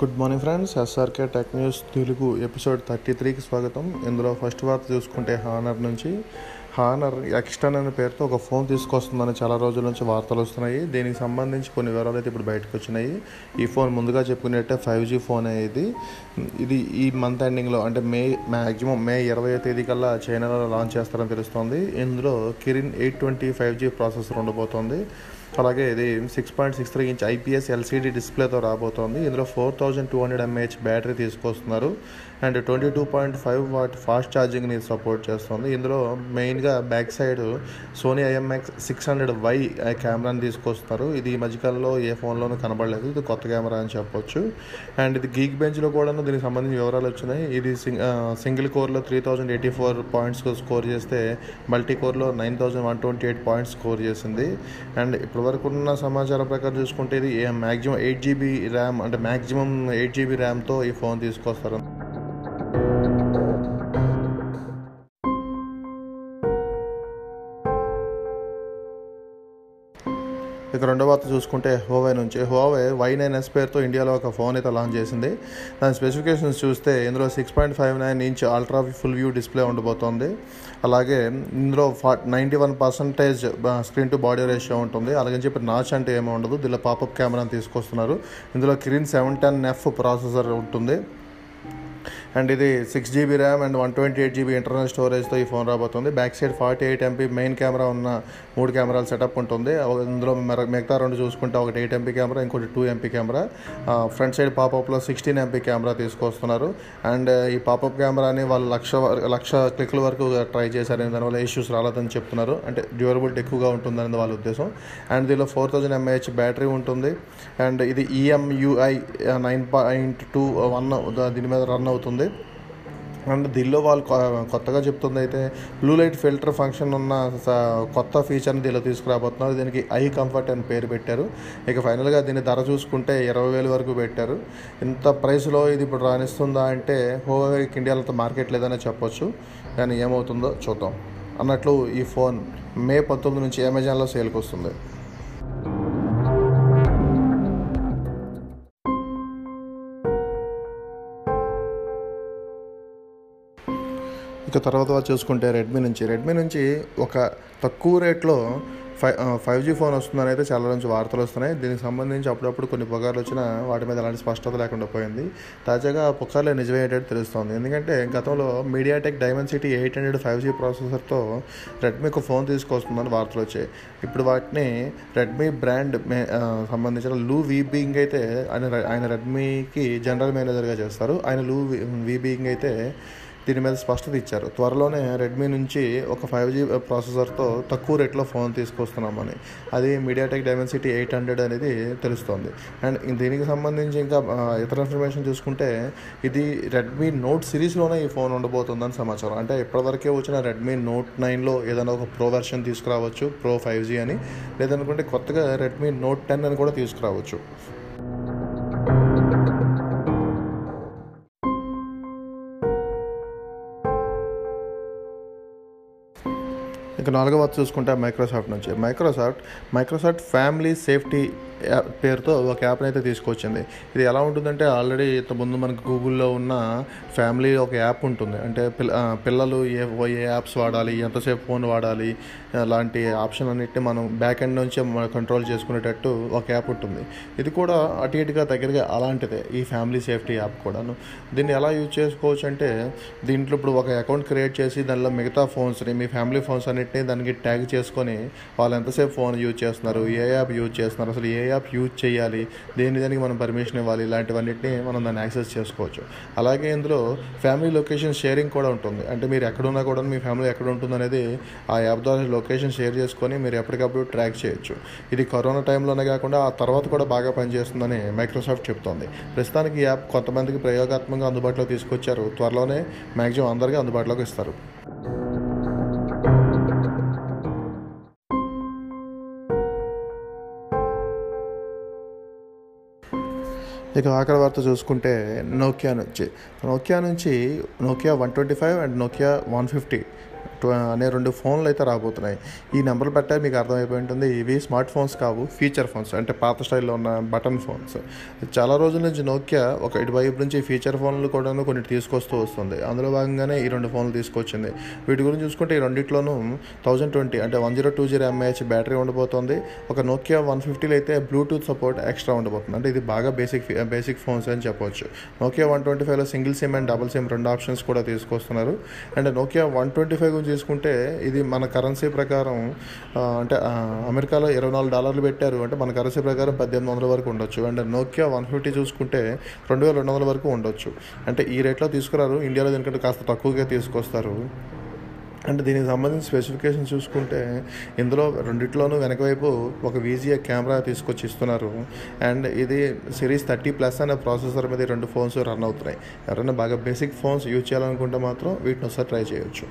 Good morning friends SRK Tech News Telugu episode thirty త్రీకి స్వాగతం. ఇందులో ఫస్ట్ వార్త చూసుకుంటే హానర్ నుంచి. హానర్ ఎక్స్టర్న్ అనే పేరుతో ఒక ఫోన్ తీసుకొస్తుందని చాలా రోజుల నుంచి వార్తలు వస్తున్నాయి. దీనికి సంబంధించి కొన్ని వివరాలు అయితే ఇప్పుడు బయటకు వచ్చినాయి. ఈ ఫోన్ ముందుగా చెప్పుకునేట్టే ఫైవ్ జీ ఫోన్ ఇది ఇది ఈ మంత్ ఎండింగ్లో అంటే మే మ్యాక్సిమం మే ఇరవై తేదీ కల్లా చైనాలో లాంచ్ చేస్తారని తెలుస్తోంది. ఇందులో Kirin eight twenty five G processor ఉండబోతోంది. అలాగే ఇది six point six three inch IPS LCD డిస్ప్లేతో రాబోతోంది. ఇందులో four thousand two hundred mAh battery తీసుకొస్తున్నారు. And twenty two point five watt fast ఛార్జింగ్ని support చేస్తుంది. ఇందులో మెయిన్గా back side Sony IMX six hundred Y కెమెరాని తీసుకొస్తున్నారు. ఇది ఈ మధ్యకాలంలో ఏ ఫోన్లోనూ కనబడలేదు. ఇది కొత్త కెమెరా అని చెప్పొచ్చు. అండ్ ఇది గీక్ బెంచ్లో కూడా దీనికి సంబంధించిన వివరాలు వచ్చినాయి. ఇది single కోర్లో three thousand eighty four points score చేస్తే multi కోర్లో nine thousand one twenty eight points score చేసింది. అండ్ ఇప్పుడు ఇప్పటివరకు ఉన్న సమాచారం ప్రకారం చూసుకుంటే ఇది మ్యాక్సిమం ఎయిట్ జీబీ ర్యామ్ అంటే మ్యాక్సిమం ఎయిట్ జీబీ ర్యామ్తో ఈ ఫోన్ తీసుకొస్తారు. ఇక రెండో వార్త చూసుకుంటే హోవే నుంచి. హోవే వై నైన్ ఎస్ పేరుతో ఇండియాలో ఒక ఫోన్ అయితే లాంచ్ చేసింది. దాని స్పెసిఫికేషన్స్ చూస్తే ఇందులో six point five nine inch ultra full view display ఉండబోతోంది. అలాగే ఇందులో ఫా ninety one percentage screen to body ratio ఉంటుంది. అలాగని చెప్పి నాచ్ అంటే ఏమీ ఉండదు. దీనిలో పాపప్ కెమెరాని తీసుకొస్తున్నారు. ఇందులో Kirin seven ten F processor ఉంటుంది. అండ్ ఇది six GB RAM and one twenty eight GB internal స్టోరేజ్తో ఈ ఫోన్ రాబోతుంది. Back side forty eight MP main camera ఉన్న మూడు కెమెరాల సెటప్ ఉంటుంది. ఇందులో మిగతా రెండు చూసుకుంటే ఒకటి ఎయిట్ ఎంపీ కెమెరా ఇంకోటి two MP camera front side పాపప్లో sixteen MP camera తీసుకొస్తున్నారు. అండ్ ఈ పాపప్ కెమెరాని వాళ్ళు లక్ష లక్ష క్లిక్ల వరకు ట్రై చేశారు. దానివల్ల ఇష్యూస్ రాలేదని చెప్తున్నారు. అంటే డ్యూరబిలిటీ ఎక్కువగా ఉంటుందని వాళ్ళ ఉద్దేశం. అండ్ దీనిలో ఫోర్ థౌజండ్ ఎంఏహెచ్ బ్యాటరీ ఉంటుంది. అండ్ ఇది EMUI nine point two one దీని మీద రన్ అవుతుంది. అండ్ దీనిలో వాళ్ళు కొత్తగా చెప్తుంది అయితే బ్లూ లైట్ ఫిల్టర్ ఫంక్షన్ ఉన్న కొత్త ఫీచర్ని దీనిలో తీసుకురాబోతున్నారు. దీనికి ఐ కంఫర్ట్ అని పేరు పెట్టారు. ఇక ఫైనల్గా దీని ధర చూసుకుంటే ఇరవై వేలు వరకు పెట్టారు. ఇంత ప్రైస్లో ఇది ఇప్పుడు రాణిస్తుందా అంటే హోవేకి ఇండియాలో మార్కెట్ లేదనే చెప్పొచ్చు. కానీ ఏమవుతుందో చూద్దాం. అన్నట్లు ఈ ఫోన్ మే పంతొమ్మిది నుంచి అమెజాన్లో సేల్కి వస్తుంది. ఇక తర్వాత చూసుకుంటే రెడ్మీ నుంచి. రెడ్మీ నుంచి ఒక తక్కువ రేట్లో ఫైవ్ ఫైవ్ జీ ఫోన్ వస్తుందని అయితే చాలా నుంచి వార్తలు వస్తున్నాయి. దీనికి సంబంధించి అప్పుడప్పుడు కొన్ని పుకార్లు వచ్చినా వాటి మీద ఎలాంటి స్పష్టత లేకుండా పోయింది. తాజాగా పుకార్లు నిజమయ్యేటట్టు తెలుస్తోంది. ఎందుకంటే గతంలో MediaTek Dimensity eight hundred five G ప్రాసెసర్తో రెడ్మీకి ఫోన్ తీసుకొస్తుందని వార్తలు వచ్చాయి. ఇప్పుడు వాటిని రెడ్మీ బ్రాండ్ సంబంధించిన లూ వీబింగ్ అయితే ఆయన ఆయన రెడ్మీకి జనరల్ మేనేజర్గా చేస్తారు. ఆయన లూ వీబింగ్ అయితే దీని మీద స్పష్టత ఇచ్చారు. త్వరలోనే రెడ్మీ నుంచి ఒక ఫైవ్ జీ ప్రాసెసర్తో తక్కువ రేట్లో ఫోన్ తీసుకొస్తున్నామని. అది మీడియాటెక్ డైమెన్సిటీ ఎయిట్ హండ్రెడ్ అనేది తెలుస్తోంది. అండ్ దీనికి సంబంధించి ఇంకా ఇతర ఇన్ఫర్మేషన్ చూసుకుంటే ఇది రెడ్మీ నోట్ సిరీస్లోనే ఈ ఫోన్ ఉండబోతుందని సమాచారం. అంటే ఇప్పటివరకే వచ్చిన రెడ్మీ నోట్ నైన్లో ఏదైనా ఒక ప్రో వెర్షన్ తీసుకురావచ్చు ప్రో ఫైవ్ జీ అని. లేదనుకుంటే కొత్తగా రెడ్మీ నోట్ టెన్ అని కూడా తీసుకురావచ్చు. ఇక నాలుగవ చూసుకుంటే మైక్రోసాఫ్ట్ నుంచి. మైక్రోసాఫ్ట్ మైక్రోసాఫ్ట్ ఫ్యామిలీ సేఫ్టీ పేరుతో ఒక యాప్ని అయితే తీసుకొచ్చింది. ఇది ఎలా ఉంటుందంటే ఆల్రెడీ ఇంతకుముందు మనకు గూగుల్లో ఉన్న ఫ్యామిలీ ఒక యాప్ ఉంటుంది. అంటే పిల్లలు ఏ ఏ యాప్స్ వాడాలి ఎంతసేపు ఫోన్ వాడాలి అలాంటి ఆప్షన్ అన్నిటిని మనం బ్యాక్ ఎండ్ నుంచి కంట్రోల్ చేసుకునేటట్టు ఒక యాప్ ఉంటుంది. ఇది కూడా అటు ఇటుగా దగ్గరగా అలాంటిదే ఈ ఫ్యామిలీ సేఫ్టీ యాప్ కూడాను. దీన్ని ఎలా యూజ్ చేసుకోవచ్చు అంటే దీంట్లో ఇప్పుడు ఒక అకౌంట్ క్రియేట్ చేసి దానిలో మిగతా ఫోన్స్ని మీ ఫ్యామిలీ ఫోన్స్ అన్నిటిని దానికి ట్యాగ్ చేసుకొని వాళ్ళు ఎంతసేపు ఫోన్ యూజ్ చేస్తున్నారు ఏ యాప్ యూజ్ చేస్తున్నారు అసలు ఏ యాప్ యూజ్ చేయాలి దేని దానికి మనం పర్మిషన్ ఇవ్వాలి ఇలాంటివన్నింటినీ మనం దాన్ని యాక్సెస్ చేసుకోవచ్చు. అలాగే ఇందులో ఫ్యామిలీ లొకేషన్ షేరింగ్ కూడా ఉంటుంది. అంటే మీరు ఎక్కడున్నా కూడా మీ ఫ్యామిలీ ఎక్కడ ఉంటుంది అనేది ఆ యాప్ ద్వారా లొకేషన్ షేర్ చేసుకొని మీరు ఎప్పటికప్పుడు ట్రాక్ చేయొచ్చు. ఇది కరోనా టైంలోనే కాకుండా ఆ తర్వాత కూడా బాగా పనిచేస్తుందని మైక్రోసాఫ్ట్ చెప్తోంది. ప్రస్తుతానికి ఈ యాప్ కొంతమందికి ప్రయోగాత్మకంగా అందుబాటులో తీసుకొచ్చారు. త్వరలోనే మ్యాక్సిమం అందరికీ అందుబాటులోకి ఇస్తారు. ఇక ఆఖరి వార్త చూసుకుంటే నోకియా నుంచి. నోకియా నుంచి Nokia one twenty five and Nokia one fifty. అనే రెండు ఫోన్లు అయితే రాబోతున్నాయి. ఈ నెంబర్లు పెట్టే మీకు అర్థమైపోయి ఉంటుంది. ఇవి స్మార్ట్ ఫోన్స్ కావు ఫీచర్ ఫోన్స్ అంటే పాత స్టైల్లో ఉన్న బటన్ ఫోన్స్. చాలా రోజుల నుంచి నోకియా ఒక ఇటువైపు నుంచి ఫీచర్ ఫోన్లు కూడా కొన్ని తీసుకొస్తూ వస్తుంది. అందులో భాగంగానే ఈ రెండు ఫోన్లు తీసుకొచ్చింది. వీటి గురించి చూసుకుంటే ఈ రెండిట్లోనూ థౌజండ్ ట్వంటీ అంటే one zero two zero mAh battery ఉండబోతోంది. ఒక నోకియా వన్ ఫిఫ్టీలో అయితే బ్లూటూత్ సపోర్ట్ ఎక్స్ట్రా ఉండబోతుంది. అంటే ఇది బాగా బేసిక్ బేసిక్ ఫోన్స్ అని చెప్పొచ్చు. నోకియా వన్ ట్వంటీ ఫైవ్లో single SIM and double SIM రెండు ఆప్షన్స్ కూడా తీసుకొస్తున్నారు. And Nokia one twenty five గురించి తీసుకుంటే ఇది మన కరెన్సీ ప్రకారం అంటే అమెరికాలో ఇరవై నాలుగు డాలర్లు పెట్టారు అంటే మన కరెన్సీ ప్రకారం పద్దెనిమిది వందల వరకు ఉండొచ్చు. అండ్ నోకియా వన్ ఫిఫ్టీ చూసుకుంటే రెండు వేల రెండు వందల వరకు ఉండొచ్చు. అంటే ఈ రేట్లో తీసుకురారు ఇండియాలో దీనికంటే కాస్త తక్కువగా తీసుకొస్తారు. అంటే దీనికి సంబంధించిన స్పెసిఫికేషన్ చూసుకుంటే ఇందులో రెండిట్లోనూ వెనక వైపు ఒక వీజీఏ కెమెరా తీసుకొచ్చి ఇస్తున్నారు. అండ్ ఇది సిరీస్ థర్టీ ప్లస్ అనే ప్రాసెసర్ మీద రెండు ఫోన్స్ రన్ అవుతున్నాయి. ఎవరైనా బాగా బేసిక్ ఫోన్స్ యూజ్ చేయాలనుకుంటే మాత్రం వీటిని ఒకసారి ట్రై చేయొచ్చు.